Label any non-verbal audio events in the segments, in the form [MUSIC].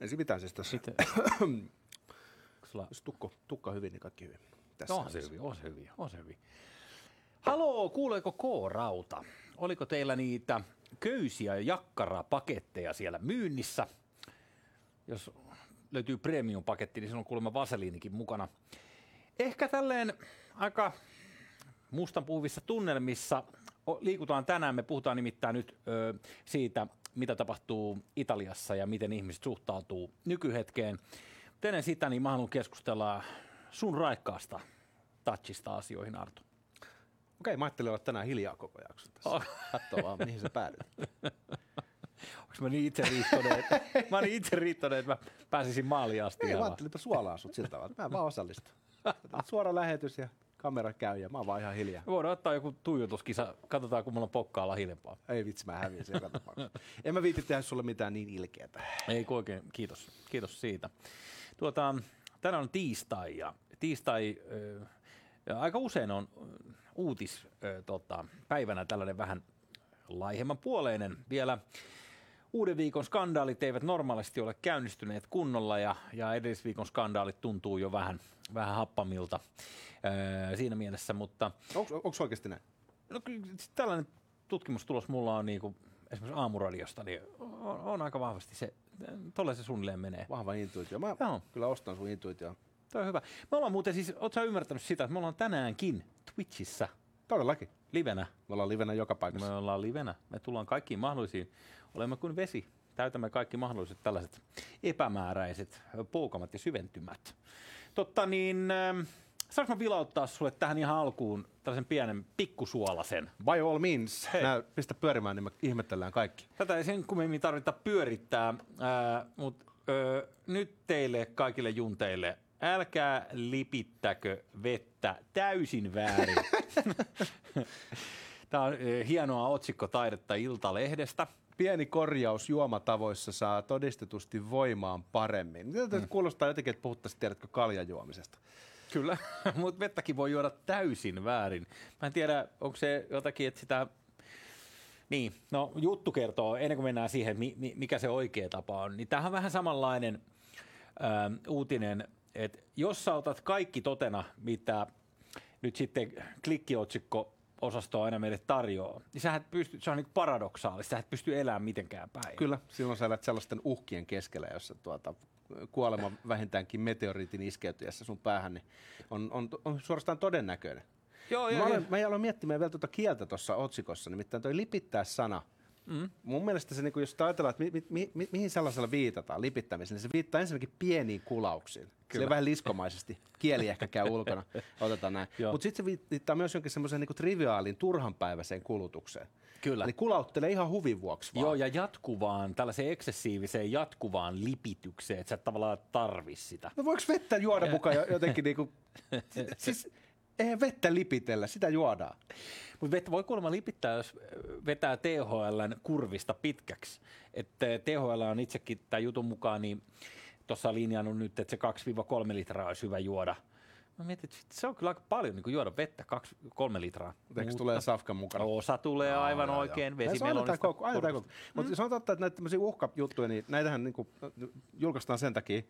Ei se mitään siis tässä. Miten? Sulla... Jos tukko, tukka hyvin, niin kaikki hyvin. Tässä On se hyvin, on se hyvin, on se hyvin. Haloo, kuuleeko K-rauta? Oliko teillä niitä köysiä ja jakkarapaketteja siellä myynnissä? Jos löytyy premium-paketti, niin siinä on kuulemma vaseliinikin mukana. Ehkä tälleen aika mustan puhuvissa tunnelmissa liikutaan tänään. Me puhutaan nimittäin nyt ö, siitä, mitä tapahtuu Italiassa ja miten ihmiset suhtautuu nykyhetkeen. Mutta ennen sitä, niin mä haluan keskustella sun raikkaasta touchista asioihin, Arto. Okei, mä ajattelin olla tänään hiljaa koko jakson tässä. Oh. Katso vaan, mihin sä päädyt. [LAUGHS] Onko mä niin itse riittonen, että, [LAUGHS] mä olin itse riittonen, että mä pääsisin maaliin asti. Ei, ja mä vaan- ajattelin suolaa sut siltä että mä en vaan osallistu. Suora lähetys ja kamera käy ja mä oon vaan ihan hiljaa. Me voidaan ottaa joku tuijotuskisa, katsotaan kun mulla on pokkaalla hiljempaa. Ei vitsi, mä häviin sen. En mä viitti tehdä sulle mitään niin ilkeätä. Ei kun oikein, kiitos. Kiitos siitä. Tuota, tänään on tiistai ja tiistai ja aika usein on uutis ö, tota, päivänä tällainen vähän laihemman puoleinen. Vielä uuden viikon skandaalit eivät normaalisti ole käynnistyneet kunnolla ja, ja edellisviikon skandaalit tuntuu jo vähän, vähän happamilta ö, siinä mielessä, mutta Onko, oikeasti näin? No tällainen tutkimustulos mulla on niin kuin, esimerkiksi aamuradiosta, niin on, on aika vahvasti se, tolle se suunnilleen menee. Vahva intuitio. Mä Joo. kyllä ostan sun intuitio. Tämä on hyvä. Me ollaan muuten siis, ootko ymmärtänyt sitä, että me ollaan tänäänkin Twitchissä Todellakin. Livenä. Me ollaan livenä joka paikassa. Me ollaan livenä. Me tullaan kaikkiin mahdollisiin. Olemme kuin vesi. Täytämme kaikki mahdolliset tällaiset epämääräiset poukamat ja syventymät. Totta niin, ähm, saanko mä vilauttaa sulle tähän ihan alkuun tällaisen pienen pikkusuolasen? By all means. Hei. Nää pistä pyörimään, niin me ihmetellään kaikki. Tätä ei sen kummemmin tarvita pyörittää, mutta nyt teille kaikille junteille, älkää lipittäkö vettä täysin väärin. [LAUGHS] Tämä on ö, hienoa otsikkotaidetta Iltalehdestä. Pieni korjaus juomatavoissa saa todistetusti voimaan paremmin. Mitä mm. kuulostaa jotenkin, että puhuttaisiin, tiedätkö, kaljajuomisesta. Kyllä, [LAUGHS] mutta vettäkin voi juoda täysin väärin. Mä en tiedä, onko se jotakin, että sitä... Niin, no juttu kertoo, ennen kuin mennään siihen, mi- mi- mikä se oikea tapa on, niin tämähän on vähän samanlainen ää, uutinen, että jos sä otat kaikki totena, mitä nyt sitten klikkiotsikko osasto aina meille tarjoaa, niin sä et pysty, se on niin paradoksaalista, sä et pysty elämään mitenkään päin. Kyllä, silloin sä elät sellaisten uhkien keskellä, jossa tuota, kuolema vähintäänkin meteoriitin iskeytyessä sun päähän, niin on, on, on suorastaan todennäköinen. Joo, Mä, joo, olen, joo. mä aloin miettimään vielä tuota kieltä tuossa otsikossa, nimittäin toi lipittää sana. Mm. Mun mielestä se, niin jos ajatellaan, että mi, mi, mi, mihin sellaisella viitataan, lipittämiseen, niin se viittaa ensinnäkin pieniin kulauksiin. Kyllä. vähän liskomaisesti. Kieli ehkä käy ulkona. [LAUGHS] Otetaan näin. Mutta sitten se viittaa myös jonkin semmoiseen niin triviaaliin, turhanpäiväiseen kulutukseen. Kyllä. Eli kulauttelee ihan huvin vuoksi vaan. Joo, ja jatkuvaan, tällaiseen eksessiiviseen jatkuvaan lipitykseen, että sä et tavallaan tarvi sitä. No voiko vettä juoda mukaan jo- jotenkin niinku, [LAUGHS] siis eihän vettä lipitellä, sitä juodaan. Mutta vettä voi kuulemma lipittää, jos vetää THLn kurvista pitkäksi. Että THL on itsekin tämän jutun mukaan, niin tuossa linjannut nyt, että se 2-3 litraa olisi hyvä juoda. Mä mietin, että se on kyllä aika paljon niin juoda vettä, 2-3 litraa. Eikö tulee safkan mukana? Osa tulee Joo, aivan joo, oikein joo. Mutta se on totta, että näitä tämmöisiä uhkajuttuja, niin näitähän niinku, julkaistaan sen takia,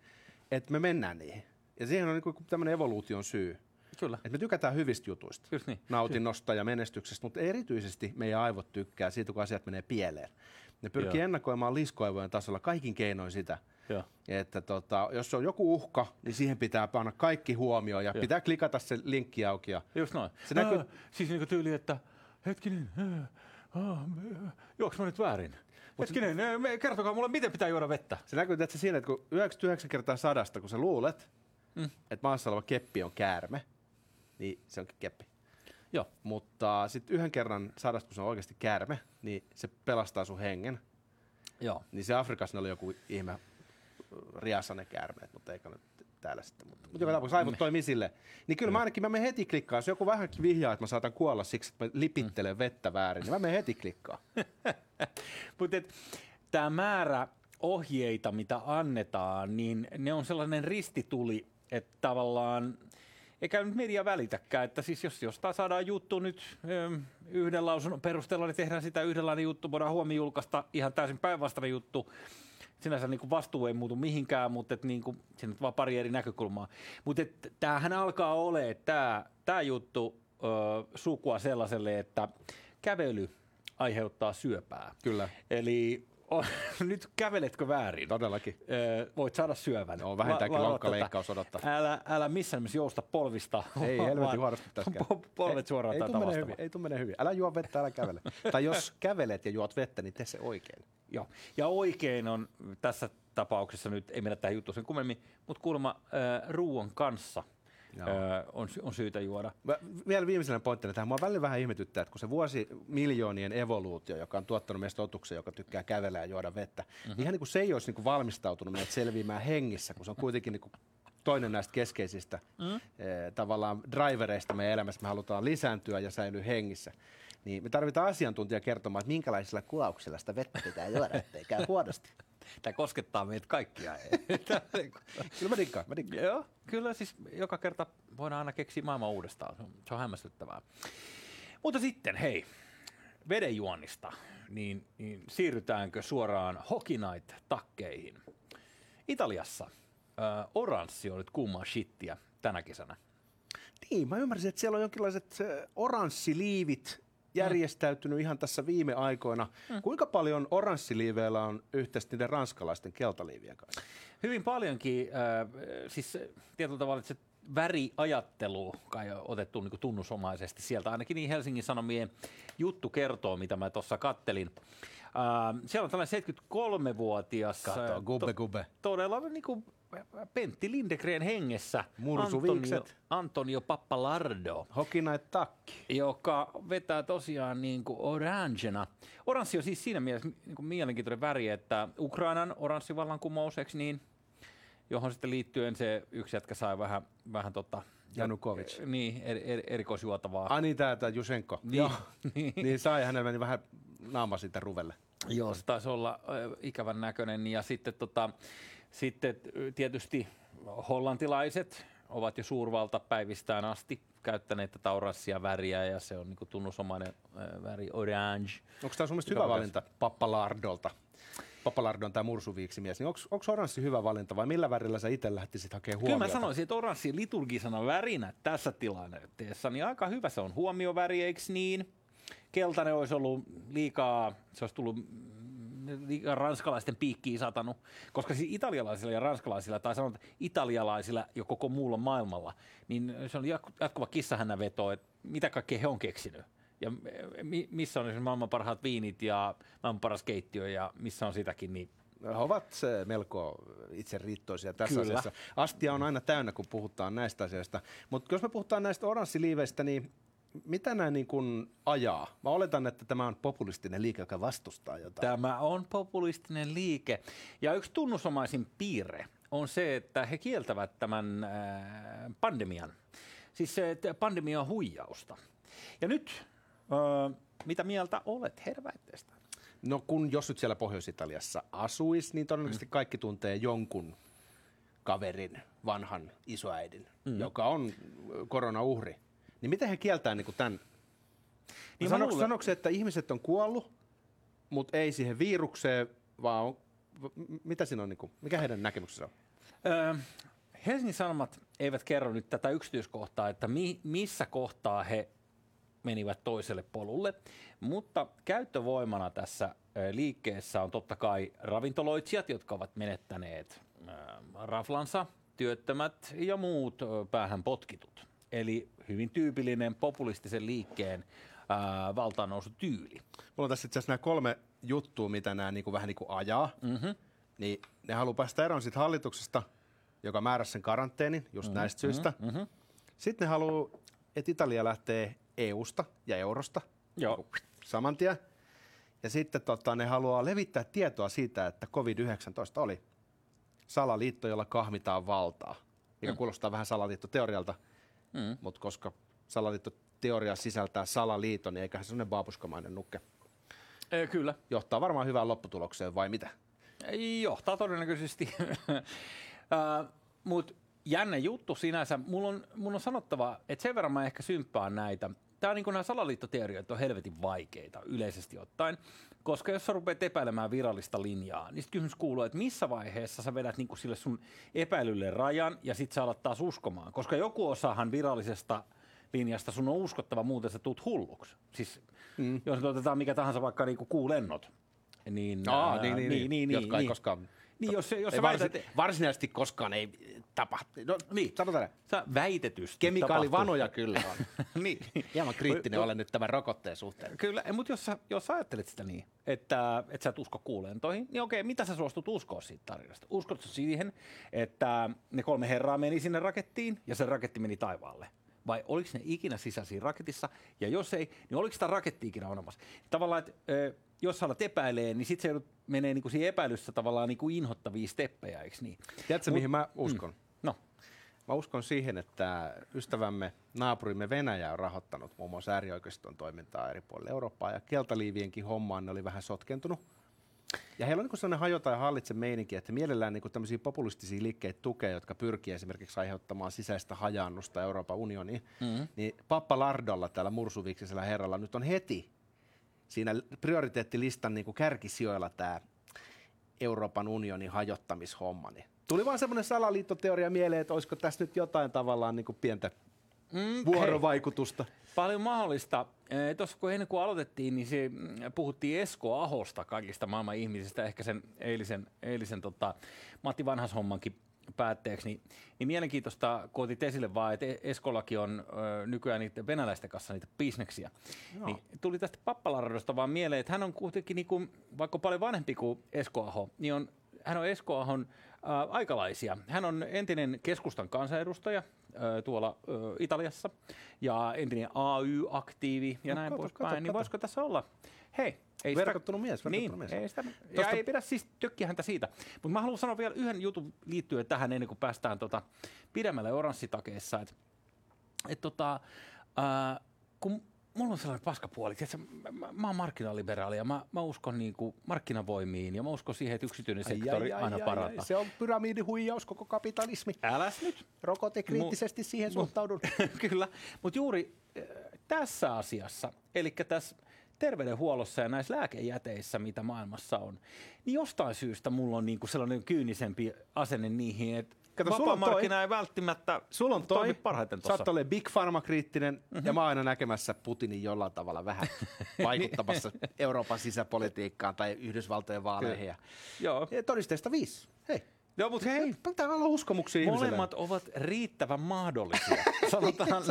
että me mennään niihin. Ja siihen on niinku tämmöinen evoluution syy. Kyllä, Että me tykätään hyvistä jutuista, just niin. nautinnosta ja menestyksestä, mutta erityisesti meidän aivot tykkää siitä, kun asiat menee pieleen. Ne pyrkii Joo. ennakoimaan liskoaivojen tasolla kaikin keinoin sitä, Joo. että tota, jos on joku uhka, niin siihen pitää panna kaikki huomioon ja Joo. pitää klikata se linkki auki. Ja Just noin. Se näkyy- Ää, siis niinku tyyli, että hetkinen, ää, juoks mä nyt väärin? Hetkinen, ää, me- kertokaa mulle, miten pitää juoda vettä. se näkyy tietysti siinä, että kun 99 kertaa sadasta, kun sä luulet, mm. että maassa oleva keppi on käärme, niin se onkin keppi. Joo, Mutta sitten yhden kerran sadasta, kun se on oikeasti käärme, niin se pelastaa sun hengen. joo. Niin se Afrikassa oli joku ihme äh, riasane käärmeet, mutta eikä nyt täällä sitten. Mutta, mutta joka tapauksessa aivot toimii silleen. Niin kyllä mä ainakin mä menen heti klikkaan. Jos joku vähänkin vihjaa, että mä saatan kuolla siksi, että mä lipittelen vettä väärin, niin mä menen heti klikkaan. [LAUGHS] Mutta tämä määrä ohjeita, mitä annetaan, niin ne on sellainen ristituli, että tavallaan eikä nyt media välitäkään, että siis jos jostain saadaan juttu nyt ö, yhden lausunnon perusteella, niin tehdään sitä yhdenlainen juttu, voidaan huomenna julkaista ihan täysin päinvastainen juttu. Sinänsä niin kuin vastuu ei muutu mihinkään, mutta et niin kuin, siinä on vaan pari eri näkökulmaa. Mutta tämähän alkaa olemaan tämä, tämä juttu ö, sukua sellaiselle, että kävely aiheuttaa syöpää. Kyllä. Eli on, [LAUGHS] nyt käveletkö väärin? Todellakin. Ö, voit saada syövän. Joo, vähintäänkin lonkkaleikkaus odottaa. Älä, älä missään nimessä jousta polvista. Ei [LAUGHS] helvetin huonosti tässä käy. po- Polvet suoraan ei, ei, tuu hyvin, ei tuu menee hyvin. Älä juo vettä, älä kävele. [LAUGHS] tai jos kävelet ja juot vettä, niin tee se oikein. Joo. Ja oikein on tässä tapauksessa nyt, ei mennä tähän juttuun sen kummemmin, mutta kuulemma äh, ruoan kanssa äh, on, on syytä juoda. Mä, vielä viimeisenä pointtina tähän. Mua välillä vähän ihmetyttää, että kun se vuosi miljoonien evoluutio, joka on tuottanut meistä otuksen, joka tykkää kävellä ja juoda vettä, mm-hmm. ihan niin kuin se ei olisi niin kuin valmistautunut meidät selviämään hengissä, kun se on kuitenkin niin kuin toinen näistä keskeisistä mm. eh, tavallaan drivereista meidän elämässä. Me halutaan lisääntyä ja säilyä hengissä. Niin me tarvitaan asiantuntija kertomaan, että minkälaisilla kulauksilla sitä vettä pitää juoda, [LAUGHS] ettei käy huonosti. Tämä koskettaa meitä kaikkia. [LAUGHS] Kyllä mä dikkaan, mä dikkaan. Joo, kyllä siis joka kerta voidaan aina keksiä maailman uudestaan. Se on, hämmästyttävää. Mutta sitten, hei, vedenjuonnista, niin, niin siirrytäänkö suoraan Hockey Night-takkeihin? Italiassa äh, oranssi on nyt kuumaa shittiä tänä kesänä. Niin, mä ymmärsin, että siellä on jonkinlaiset äh, oranssiliivit järjestäytynyt ihan tässä viime aikoina. Mm. Kuinka paljon oranssiliiveillä on yhteistä niiden ranskalaisten keltaliivien kanssa? Hyvin paljonkin, äh, siis äh, tietyllä tavalla että se väriajattelu kai on otettu niin tunnusomaisesti sieltä. Ainakin niin Helsingin Sanomien juttu kertoo, mitä mä tuossa kattelin. Äh, siellä on tällainen 73-vuotias, Kato, äh, gubbe, gubbe. todella niin kuin Pentti Lindegren hengessä, Mursuviikset. Antonio, Antonio Pappalardo Night takki. joka vetää tosiaan niin kuin orangena. Oranssi on siis siinä mielessä niin kuin mielenkiintoinen väri, että Ukrainan oranssivallankumous, eikö niin? Johon sitten liittyen se yksi jätkä sai vähän, vähän tota, Janukovic. niin, er, er, erikoisjuotavaa. Ai niin, tää Jusenko. Niin, Joo. [LAUGHS] niin. niin sai, hänellä meni vähän naama siitä ruvelle. Joo, se taisi olla ikävän näköinen. Ja sitten, tota, sitten tietysti hollantilaiset ovat jo suurvalta päivistään asti käyttäneet tätä oranssia väriä ja se on niin kuin tunnusomainen väri orange. Onko tämä sun mielestä hyvä valinta Pappalardolta? Pappalardo on tämä mursuviiksimies, niin onko oranssi hyvä valinta vai millä värillä sä itse lähtisit hakemaan Kyllä huomiota? mä sanoisin, että oranssi liturgisena värinä tässä tilanteessa, niin aika hyvä se on huomioväri, eikö niin? Keltainen olisi ollut liikaa, se olisi tullut liikaa ranskalaisten piikkiin satanut, koska siis italialaisilla ja ranskalaisilla, tai sanotaan italialaisilla ja koko muulla maailmalla, niin se on jatku- jatkuva kissahännäveto, että mitä kaikkea he on keksinyt. Ja mi- missä on esimerkiksi maailman parhaat viinit ja maailman paras keittiö ja missä on sitäkin, niin He ovat se melko itse riittoisia tässä Kyllä. asiassa. Astia on aina täynnä, kun puhutaan näistä asioista. Mutta jos me puhutaan näistä oranssiliiveistä, niin mitä nämä niin kuin ajaa? Mä oletan, että tämä on populistinen liike, joka vastustaa jotain. Tämä on populistinen liike. Ja yksi tunnusomaisin piirre on se, että he kieltävät tämän äh, pandemian. Siis se, että pandemia on huijausta. Ja nyt, äh, mitä mieltä olet heidän väitteestä? No kun jos nyt siellä Pohjois-Italiassa asuisi, niin todennäköisesti Mm. kaikki tuntee jonkun kaverin, vanhan isoäidin, mm. joka on koronauhri. Niin miten he kieltää niin kuin tämän? Niin luulen- sanoiko se, että ihmiset on kuollut, mutta ei siihen virukseen, vaan on, mitä siinä on, niin kuin, mikä heidän näkemyksensä on? Öö, Helsingin Sanomat eivät kerro nyt tätä yksityiskohtaa, että mi- missä kohtaa he menivät toiselle polulle, mutta käyttövoimana tässä liikkeessä on totta kai ravintoloitsijat, jotka ovat menettäneet raflansa, työttömät ja muut päähän potkitut. Eli hyvin tyypillinen populistisen liikkeen ää, valtaannousutyyli. Mulla on tässä itse asiassa nämä kolme juttua, mitä nämä niin kuin, vähän niin kuin ajaa. Mm-hmm. Niin ne haluaa päästä eroon siitä hallituksesta, joka määräsi sen karanteenin just mm-hmm. näistä syistä. Mm-hmm. Sitten ne haluaa, että Italia lähtee EUsta ja eurosta Joo. Niin kuin saman tien. Ja sitten tota, ne haluaa levittää tietoa siitä, että COVID-19 oli salaliitto, jolla kahmitaan valtaa. Mikä mm. kuulostaa vähän salaliittoteorialta, mm. mutta koska salaliittoteoria sisältää salaliiton, niin eiköhän se sellainen baabuskamainen nukke Ö, kyllä. johtaa varmaan hyvään lopputulokseen, vai mitä? Johtaa todennäköisesti. [LAUGHS] Mutta jännä juttu sinänsä. Mulla on, mulla on sanottava, että sen verran mä ehkä symppaan näitä tää on niin nämä salaliittoteoriat on helvetin vaikeita yleisesti ottaen, koska jos sä rupeat epäilemään virallista linjaa, niin sit kysymys kuuluu, että missä vaiheessa sä vedät niin sille sun epäilylle rajan ja sit sä alat taas uskomaan, koska joku osahan virallisesta linjasta sun on uskottava, muuten sä tuut hulluksi. Siis mm. jos otetaan mikä tahansa vaikka niinku kuulennot, niin, Aa, ää, niin, niin, niin, niin, jotka niin, ei koskaan niin, jos, jos ei varsin, väität, varsinaisesti koskaan ei tapahtu. No, niin, sanotaan Sä väitetysti Kemikaalivanoja kyllä on. [LAUGHS] niin. Hieman kriittinen olen nyt tämän rokotteen suhteen. Kyllä, mutta jos sä, jos sä ajattelet sitä niin, että, että sä et usko kuulentoihin, niin okei, mitä sä suostut uskoa siitä tarinasta? Uskotko siihen, että ne kolme herraa meni sinne rakettiin ja se raketti meni taivaalle? vai oliko ne ikinä sisäisiä raketissa, ja jos ei, niin oliko sitä raketti ikinä olemassa? Tavallaan, että jos alat epäilee, niin sitten se menee niinku siihen epäilyssä tavallaan niinku inhottavia steppejä, eikö niin? Tiedätkö, Mut, mihin mä uskon? Mm. No. Mä uskon siihen, että ystävämme, naapurimme Venäjä on rahoittanut muun muassa äärioikeiston toimintaa eri puolilla Eurooppaa, ja keltaliivienkin hommaan ne oli vähän sotkentunut. Ja heillä on niin sellainen hajota ja hallitse meininki, että mielellään niin tämmöisiä populistisia liikkeitä tukee, jotka pyrkii esimerkiksi aiheuttamaan sisäistä hajaannusta Euroopan unioniin. Mm-hmm. Niin Pappa Lardolla, täällä mursuviksisellä herralla, nyt on heti siinä prioriteettilistan niin kuin kärkisijoilla tämä Euroopan unionin hajottamishomma. Niin tuli vaan semmoinen salaliittoteoria mieleen, että olisiko tässä nyt jotain tavallaan niin kuin pientä mm, vuorovaikutusta. Hei. Paljon mahdollista. Tuossa kun ennen kuin aloitettiin, niin se, mm, puhuttiin Esko Ahosta kaikista maailman ihmisistä, ehkä sen eilisen, eilisen tota, Matti Vanhashommankin päätteeksi, niin, niin mielenkiintoista, kun otit esille vaan, että Eskollakin on ö, nykyään niitä venäläisten kanssa niitä bisneksiä. No. Niin tuli tästä Pappalardosta vaan mieleen, että hän on kuitenkin, niin kuin, vaikka paljon vanhempi kuin Esko Aho, niin on, hän on Esko Ahon äh, aikalaisia. Hän on entinen keskustan kansanedustaja tuolla Italiassa ja entinen AY-aktiivi ja no, näin poispäin. Niin voisiko tässä olla? Hei, ei verkottunut mies, verkottunut niin, mies. Ei sitä, Tosta... ja ei pidä siis tökkiä häntä siitä. Mutta mä haluan sanoa vielä yhden jutun liittyen tähän ennen kuin päästään tota, pidemmälle oranssitakeessa. Että et tota, äh, kun mulla on sellainen paskapuoli, että mä, mä, mä oon markkinaliberaali ja mä, mä uskon niin kuin markkinavoimiin ja mä uskon siihen, että yksityinen ai, sektori ai, ai, aina parantaa. Se on pyramidihuijaus koko kapitalismi. Äläs nyt. Rokote kriittisesti mu, siihen suhtaudun. [LAUGHS] Kyllä, mutta juuri äh, tässä asiassa, eli tässä terveydenhuollossa ja näissä lääkejäteissä, mitä maailmassa on, niin jostain syystä mulla on niinku sellainen kyynisempi asenne niihin, että Kato, vapaa markkina toi, ei välttämättä sulla on toi, parhaiten tuossa. Sä oot Big Pharma-kriittinen mm-hmm. ja mä oon aina näkemässä Putinin jollain tavalla vähän [LAUGHS] vaikuttamassa Euroopan sisäpolitiikkaan tai Yhdysvaltojen vaaleihin. Ja, Joo. Ja todisteista viisi. Hei. Joo, mutta hei. Pitää olla uskomuksia Molemmat ihmiselle. ovat riittävän mahdollisia, [LAUGHS] sanotaan [LAUGHS]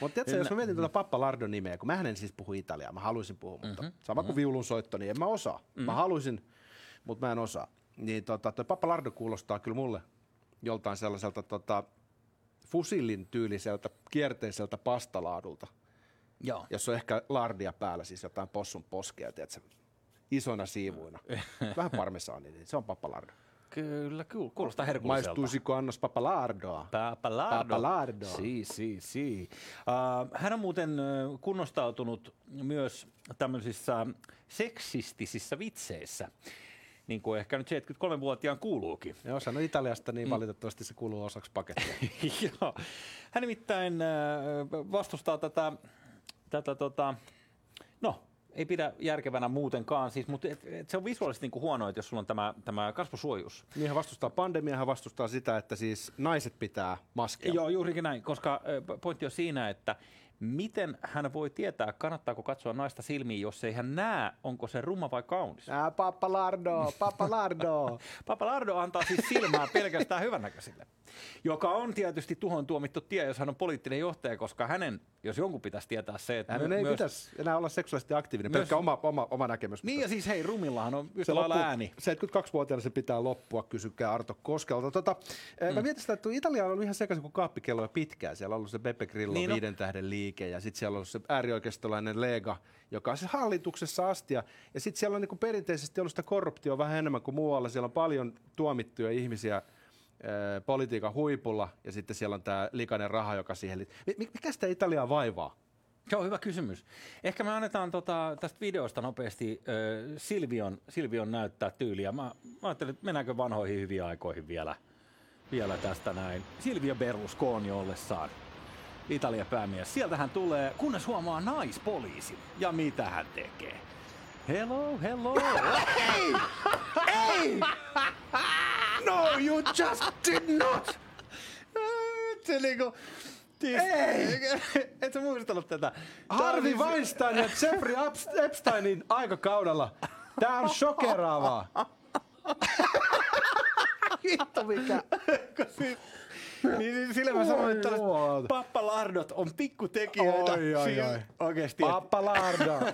Mutta tiedätkö, jos mä mietin tuota Pappa Lardon nimeä, kun mä en siis puhu italiaa, mä haluaisin puhua, mutta mm-hmm. sama kuin mhm. viulun soitto, niin en mä osaa. Mm-hmm. Mä mhm. haluaisin, mutta mä en osaa. Niin tota, toi Pappa Lardo kuulostaa kyllä mulle joltain sellaiselta tota, fusillin tyyliseltä kierteiseltä pastalaadulta. Joo. Jos on ehkä lardia päällä, siis jotain possun poskea, tiedätkö, isona siivuina. [LAUGHS] Vähän parmesaani, niin se on pappalardo. Kyllä, kuulostaa herkulliselta. Maistuisiko annos papalardoa? Papalardo. Papalardo. Si, si, si. Uh, hän on muuten kunnostautunut myös tämmöisissä seksistisissä vitseissä niin kuin ehkä nyt 73-vuotiaan kuuluukin. Joo, se on Italiasta, niin mm. valitettavasti se kuuluu osaksi pakettia. [LAUGHS] Joo. Hän nimittäin vastustaa tätä, tätä tota, no, ei pidä järkevänä muutenkaan, siis, mutta et, et se on visuaalisesti niin huono, että jos sulla on tämä, tämä kasvosuojus. Niin hän vastustaa pandemiaa, hän vastustaa sitä, että siis naiset pitää maskia. Joo, juurikin näin, koska pointti on siinä, että Miten hän voi tietää, kannattaako katsoa naista silmiin, jos ei hän näe, onko se rumma vai kaunis? Ää, Lardo, [LAUGHS] Papa Lardo antaa siis silmää pelkästään hyvännäköisille joka on tietysti tuhon tuomittu tie, jos hän on poliittinen johtaja, koska hänen, jos jonkun pitäisi tietää se, että... Hänen ei pitäisi enää olla seksuaalisesti aktiivinen, myös, pelkkä oma, oma, oma näkemys. Niin ja siis hei, Rumillahan on yhtä lailla ääni. 72-vuotiaana se pitää loppua, kysykää Arto Koskelta. Tota, mm. Mä mietin sitä, että Italia on ollut ihan sekaisin kuin kaappikello jo pitkään. Siellä on ollut se Beppe Grillo niin, no. viiden tähden liike ja sitten siellä on se äärioikeistolainen Lega, joka on siis hallituksessa asti. Ja, ja sitten siellä on niin perinteisesti ollut sitä korruptio vähän enemmän kuin muualla. Siellä on paljon tuomittuja ihmisiä politiikan huipulla ja sitten siellä on tämä likainen raha, joka siihen liittyy. Mikä sitä Italiaa vaivaa? Joo, hyvä kysymys. Ehkä me annetaan tota, tästä videosta nopeasti äh, Silvion, Silvion näyttää tyyliä. Mä, mä ajattelin, että mennäänkö vanhoihin hyviin aikoihin vielä, vielä tästä näin. Silvio Berlusconi ollessaan Italia päämies. Sieltä hän tulee, kunnes huomaa naispoliisi. Ja mitä hän tekee? Hello, hello. Ei! Ei! No, you just did not! Se niinku... Ei! [LAUGHS] Et sä muistellut tätä? Harvey Weinstein ja Jeffrey Epsteinin aikakaudella. Tää on shokeraavaa. [LAUGHS] Vittu mikä. Niin sillä mä sanoin, että pappalardot on pikkutekijöitä. Oi, oi, oi. Oikeesti. Pappalarda. [LAUGHS]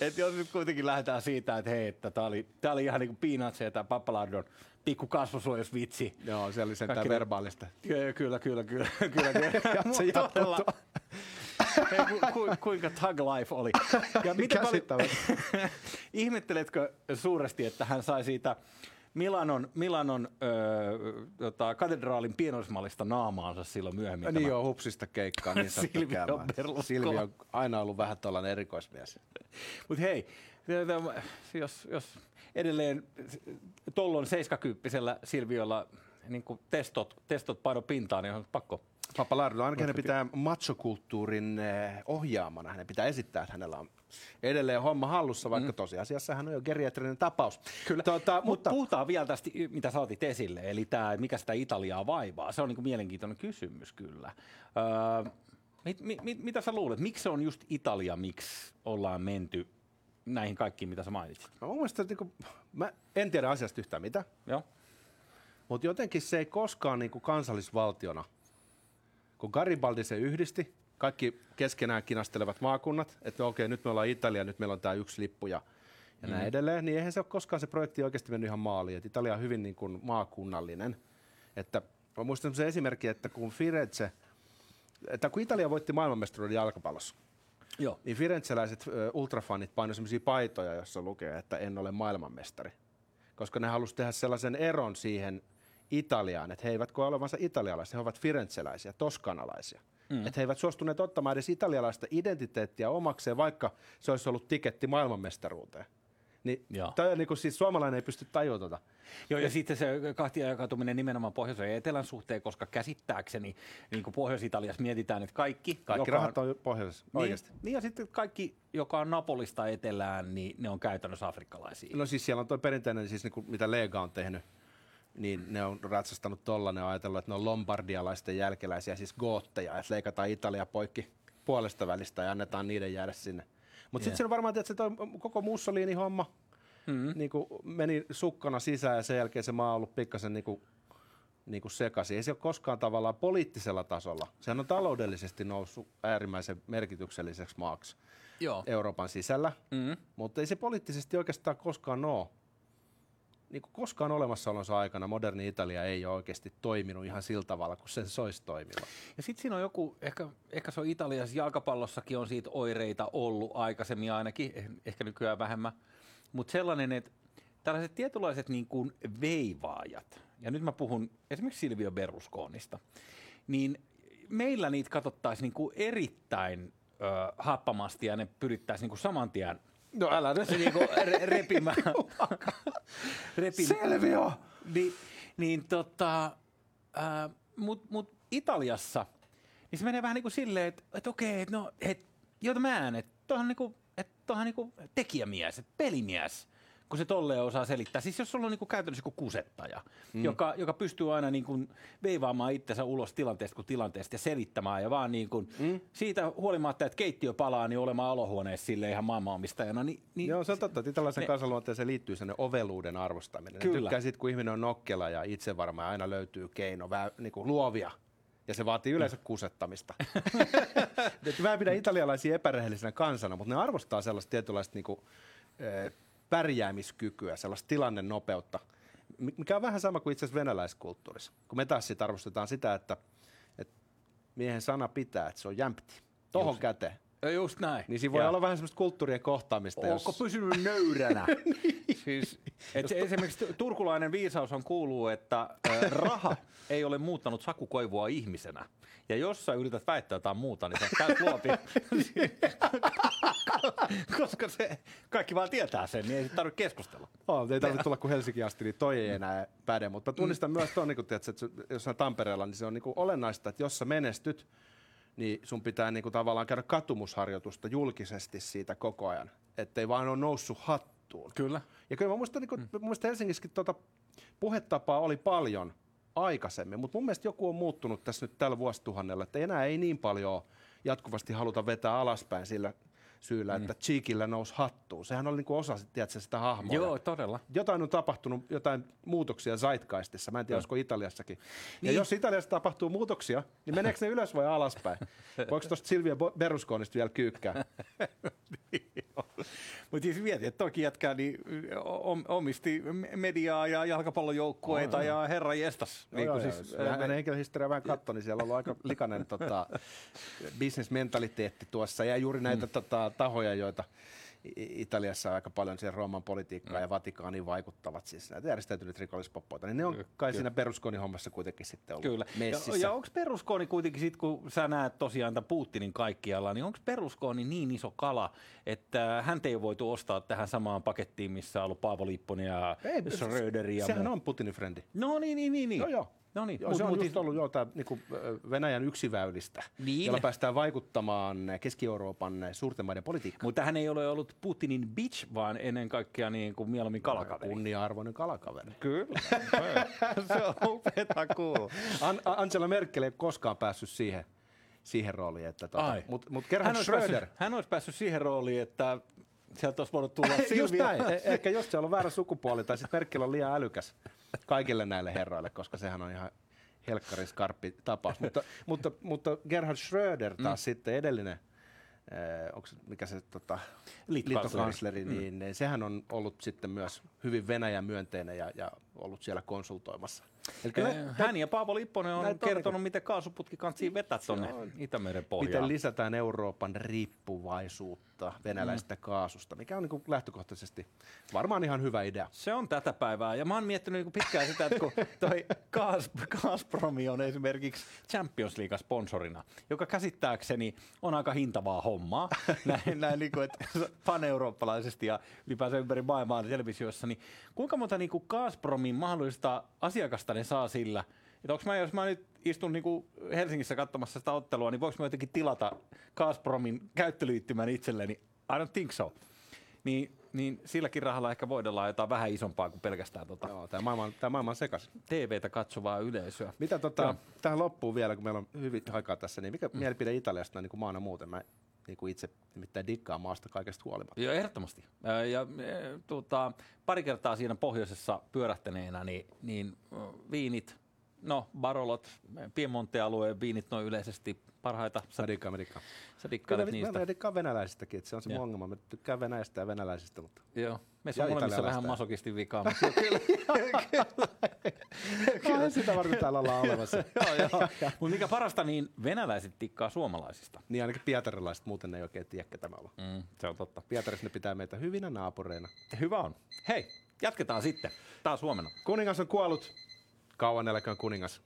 Et jos nyt kuitenkin lähdetään siitä, että hei, että tää oli, tää oli ihan niinku Peanutsia tää pappalardon pikku kasvosuojusvitsi. Joo, se oli sentään verbaalista. Kyllä, kyllä, kyllä, [LAUGHS] kyllä, kyllä. [LAUGHS] Mut jatkuu Hei, ku, ku, kuinka tug life oli. Ja miten paljon, ihmetteletkö suuresti, että hän sai siitä Milanon, Milanon öö, tota, katedraalin pienoismallista naamaansa silloin myöhemmin? Niin joo, hupsista keikkaa, niin Silvio. Silvio on aina ollut vähän tällainen erikoismies. Mutta hei, jos, jos edelleen tollon 70 Silviolla niin testot, testot paino pintaan, niin on pakko. Papalardo, ainakin hänen pitää machokulttuurin eh, ohjaamana, hänen pitää esittää, että hänellä on edelleen homma hallussa, vaikka mm. tosiasiassa hän on jo geriatrinen tapaus. Kyllä, Tota, mutta mutta puhutaan vielä tästä, mitä sä otit esille, eli tämä, mikä sitä Italiaa vaivaa. Se on niin mielenkiintoinen kysymys kyllä. Öö, mit, mit, mit, mitä sä luulet, miksi se on just Italia, miksi ollaan menty näihin kaikkiin, mitä sä mainitsit? no, mun mielestä, niin kuin, mä en tiedä asiasta yhtään mitä, Joo? mutta jotenkin se ei koskaan niin kuin kansallisvaltiona, kun Garibaldi se yhdisti, kaikki keskenään kinastelevat maakunnat, että no okei, nyt me ollaan Italia, nyt meillä on tämä yksi lippu ja, ja mm. näin edelleen, niin eihän se ole koskaan se projekti oikeasti mennyt ihan maaliin. Et Italia on hyvin niin kuin maakunnallinen. Että mä muistan sen esimerkki, että kun Firenze, että kun Italia voitti maailmanmestaruuden jalkapallossa, Joo. niin firenzeläiset ultrafanit painoivat sellaisia paitoja, joissa lukee, että en ole maailmanmestari. Koska ne halusivat tehdä sellaisen eron siihen Italiaan, että he eivät koe olevansa italialaisia, he ovat firenzeläisiä, toskanalaisia. Mm. Että he eivät suostuneet ottamaan edes italialaista identiteettiä omakseen, vaikka se olisi ollut tiketti maailmanmestaruuteen. Niin, toi on niin kuin, siis suomalainen ei pysty tajua tota. Joo, ja sitten se kahtia jakautuminen nimenomaan pohjoisen ja etelän suhteen, koska käsittääkseni niin kuin Pohjois-Italiassa mietitään, että kaikki, Kaikki joka rahat on pohjoisessa, niin, oikeasti. niin, ja sitten kaikki, joka on Napolista etelään, niin ne on käytännössä afrikkalaisia. No siis siellä on tuo perinteinen, siis niinku, mitä Lega on tehnyt, niin ne on ratsastanut tolla, ne on ajatellut, että ne on lombardialaisten jälkeläisiä, siis gootteja, että leikataan Italia poikki puolesta välistä ja annetaan niiden jäädä sinne. Mutta sitten siinä on varmaan, että se toi koko Mussolini-homma mm-hmm. niin meni sukkana sisään ja sen jälkeen se maa on ollut pikkasen niin kuin, niin kuin sekaisin. Ei se ole koskaan tavallaan poliittisella tasolla. Sehän on taloudellisesti noussut äärimmäisen merkitykselliseksi maaksi Joo. Euroopan sisällä, Mm. mutta ei se poliittisesti oikeastaan koskaan ole. Niin kuin koskaan olemassaolonsa aikana moderni Italia ei ole oikeasti toiminut ihan sillä tavalla, kun sen soisi toimiva. Ja sitten siinä on joku, ehkä, ehkä se on Italiassa, jalkapallossakin on siitä oireita ollut aikaisemmin ainakin, eh- ehkä nykyään vähemmän. Mutta sellainen, että tällaiset tietynlaiset niin kuin veivaajat, ja nyt mä puhun esimerkiksi Silvio Berlusconista, niin meillä niitä katsottaisiin niin kuin erittäin ö, happamasti ja ne pyrittäisiin niin kuin saman tien No älä nyt. niinku re- repimään. [LAUGHS] repimään. Selvio! Niin, niin tota, ää, mut, mut Italiassa, niin se menee vähän niin kuin silleen, että et okei, et no, et, jota mä en, että tohan niinku, et tohan niinku tekijämies, et pelimies, kun se tolleen osaa selittää. Siis jos sulla on niinku käytännössä joku kusettaja, mm. joka, joka pystyy aina niinku veivaamaan itsensä ulos tilanteesta kuin tilanteesta ja selittämään ja vaan niinku, mm. siitä huolimatta, että keittiö palaa, niin olemaan alohuoneessa sille ihan maailmanomistajana. Niin, niin Joo, se on totta, että italaisen ne- kansanluonteeseen liittyy sellainen oveluuden arvostaminen. Kyllä. Ne tykkää siitä, kun ihminen on nokkela ja itsevarma ja aina löytyy keino, vähän niin kuin luovia. Ja se vaatii yleensä kusettamista. [LAUGHS] Et mä en pidä italialaisia epärehellisenä kansana, mutta ne arvostaa sellaista tietynlaista niin kuin, eh, pärjäämiskykyä, sellaista tilannenopeutta, mi- mikä on vähän sama kuin itse asiassa venäläiskulttuurissa. Kun me taas sit arvostetaan sitä, että, että miehen sana pitää, että se on jämpti. Tohon käteen. Ja just näin. Niin siinä voi Ja olla vähän semmoista kulttuurien kohtaamista. Onko jos... pysynyt nöyränä? [LAUGHS] siis, et esimerkiksi turkulainen viisaus on kuuluu, että äh, raha ei ole muuttanut sakukoivua ihmisenä. Ja jos sä yrität väittää jotain muuta, niin sä käyt luopi. Koska se, kaikki vaan tietää sen, niin ei tarvitse keskustella. Oh, ei tarvitse tulla kuin Helsinki asti, niin toi ei enää päde. Mutta tunnistan mm. myös tuon, niin että se- jos on Tampereella, niin se on niin kuin olennaista, että jos sä menestyt, niin sun pitää niin kuin tavallaan käydä katumusharjoitusta julkisesti siitä koko ajan. Ettei vaan ole noussut hattuun. Kyllä. Ja kyllä mä muistan, niin kuin, mm. mun mielestä Helsingissäkin tuota puhetapaa oli paljon aikaisemmin, mutta mun mielestä joku on muuttunut tässä nyt tällä vuosituhannella, että enää ei niin paljon jatkuvasti haluta vetää alaspäin sillä syyllä, mm. että Cheekillä nousi hattuun. Sehän oli niin kuin osa tiedätkö, sitä hahmoa. Joo, todella. Jotain on tapahtunut, jotain muutoksia Zeitgeistissa. Mä en tiedä, olisiko Italiassakin. Ja Niin. jos Italiassa tapahtuu muutoksia, niin meneekö ne ylös vai alaspäin? [LAUGHS] Voiko tuosta Silvia Berlusconista vielä kyykkää? [LAUGHS] [LAUGHS] Mutta siis mieti, että toki jätkää niin om- omisti mediaa ja jalkapallojoukkueita ja herra jestas. Niin Joo, joo, siis, vähän hänen henkilöhistoriaa vähän katsoin, niin siellä on ollut aika likainen tota, [LAUGHS] bisnesmentaliteetti tuossa ja juuri näitä mm. tota, tahoja, joita Italiassa aika paljon siihen Rooman politiikkaan mm. ja Vatikaaniin vaikuttavat, siis näitä järjestäytyneet rikollispoppoita, niin ne on kai siinä Berlusconin hommassa kuitenkin sitten ollut Kyllä. messissä. Ja, ja onko Berlusconi kuitenkin sit, kun sä näet tosiaan tämän Putinin kaikkialla, niin onko Berlusconi niin iso kala, että hän ei ole voitu ostaa tähän samaan pakettiin, missä on ollut Paavo Lipponen ja Schröder ja Sehän muu? on Putinin frendi. No niin, niin, niin. niin. Joo, joo. No niin, Joo, mut- se on mut just ollut jo tää, niinku, Venäjän yksiväylistä, Niin. jolla päästään vaikuttamaan Keski-Euroopan suurten maiden politiikkaan. Mutta hän ei ole ollut Putinin bitch, vaan ennen kaikkea niin kuin mieluummin kalakaveri. Kunnia-arvoinen kalakaveri. Kyllä. [LAUGHS] se on upeeta kuulla. An- Angela Merkel ei koskaan päässyt siihen, siihen rooliin. Että tota, Ai. Mut, mut Hän Gerhard olisi, Schröder, päässyt, hän olisi päässyt siihen rooliin, että sieltä olisi voinut tulla [LAUGHS] just Silvia. näin. E- ehkä just se on väärä sukupuoli, tai sitten Merkel on liian älykäs kaikille näille herroille, koska sehän on ihan helkkarin skarppi tapaus. mutta, mutta, mutta Gerhard Schröder taas mm. sitten edellinen, onko mikä se tota, Liittokansleri. liittokansleri, niin mm. sehän on ollut sitten myös hyvin Venäjän myönteinen ja, ja ollut siellä konsultoimassa. Eli kyllä Hän ja Paavo Lipponen on kertonut, miten kaasuputki kantsii vetää tuonne Itämeren pohjaan. miten lisätään Euroopan riippuvaisuutta venäläisestä mm. kaasusta, mikä on niin lähtökohtaisesti varmaan ihan hyvä idea. Se on tätä päivää. Ja mä oon miettinyt niin pitkään sitä, että kun toi Gas, Gazpromi on esimerkiksi Champions League sponsorina, joka käsittääkseni on aika hintavaa hommaa, [LAUGHS] näin, näin niin kuin, että paneurooppalaisesti ja ylipäänsä ympäri maailmaa televisiossa, niin kuinka monta niin kuin Gazpromin mahdollista asiakasta ne saa sillä, että onko mä, jos mä nyt istun niin kuin Helsingissä katsomassa sitä ottelua, niin voiko mä jotenkin tilata Gazpromin käyttöliittymän itselleni? I don't think so. Niin, niin silläkin rahalla ehkä voidaan jotain vähän isompaa kuin pelkästään tota Joo, tämä maailma, tämä maailma on sekas. TVtä katsovaa yleisöä. Mitä tota, Joo. tähän loppuun vielä, kun meillä on hyvin aikaa tässä, niin mikä mm. mielipide Italiasta niin kuin maana muuten? Mä niin kuin itse nimittäin dikkaan maasta kaikesta huolimatta. Joo, ehdottomasti. Ja e, tota, pari kertaa siinä pohjoisessa pyörähtäneenä, niin, niin viinit, no Barolot, Piemonte-alueen viinit noin yleisesti parhaita. Mä dikkaan. sä Kyllä niistä. mä venäläisistäkin, että se on se ongelma. Mä tykkään venäjistä ja venäläisistä, mutta Joo, meissä Ja on molemmissa vähän masokistin vikaa. [LAUGHS] Mutta kyllä, kyllä. sitä varten täällä ollaan olemassa. [LAUGHS] joo, joo. Mutta mikä parasta, niin venäläiset tikkaa suomalaisista. Niin ainakin pietarilaiset muuten ei oikein tiedä, ketä me ollaan. Mm, se on totta. Pietarissa ne pitää meitä hyvinä naapureina. Hyvä on. Hei, jatketaan sitten. Taas huomenna. Kuningas on kuollut. Kauan eläköön kuningas.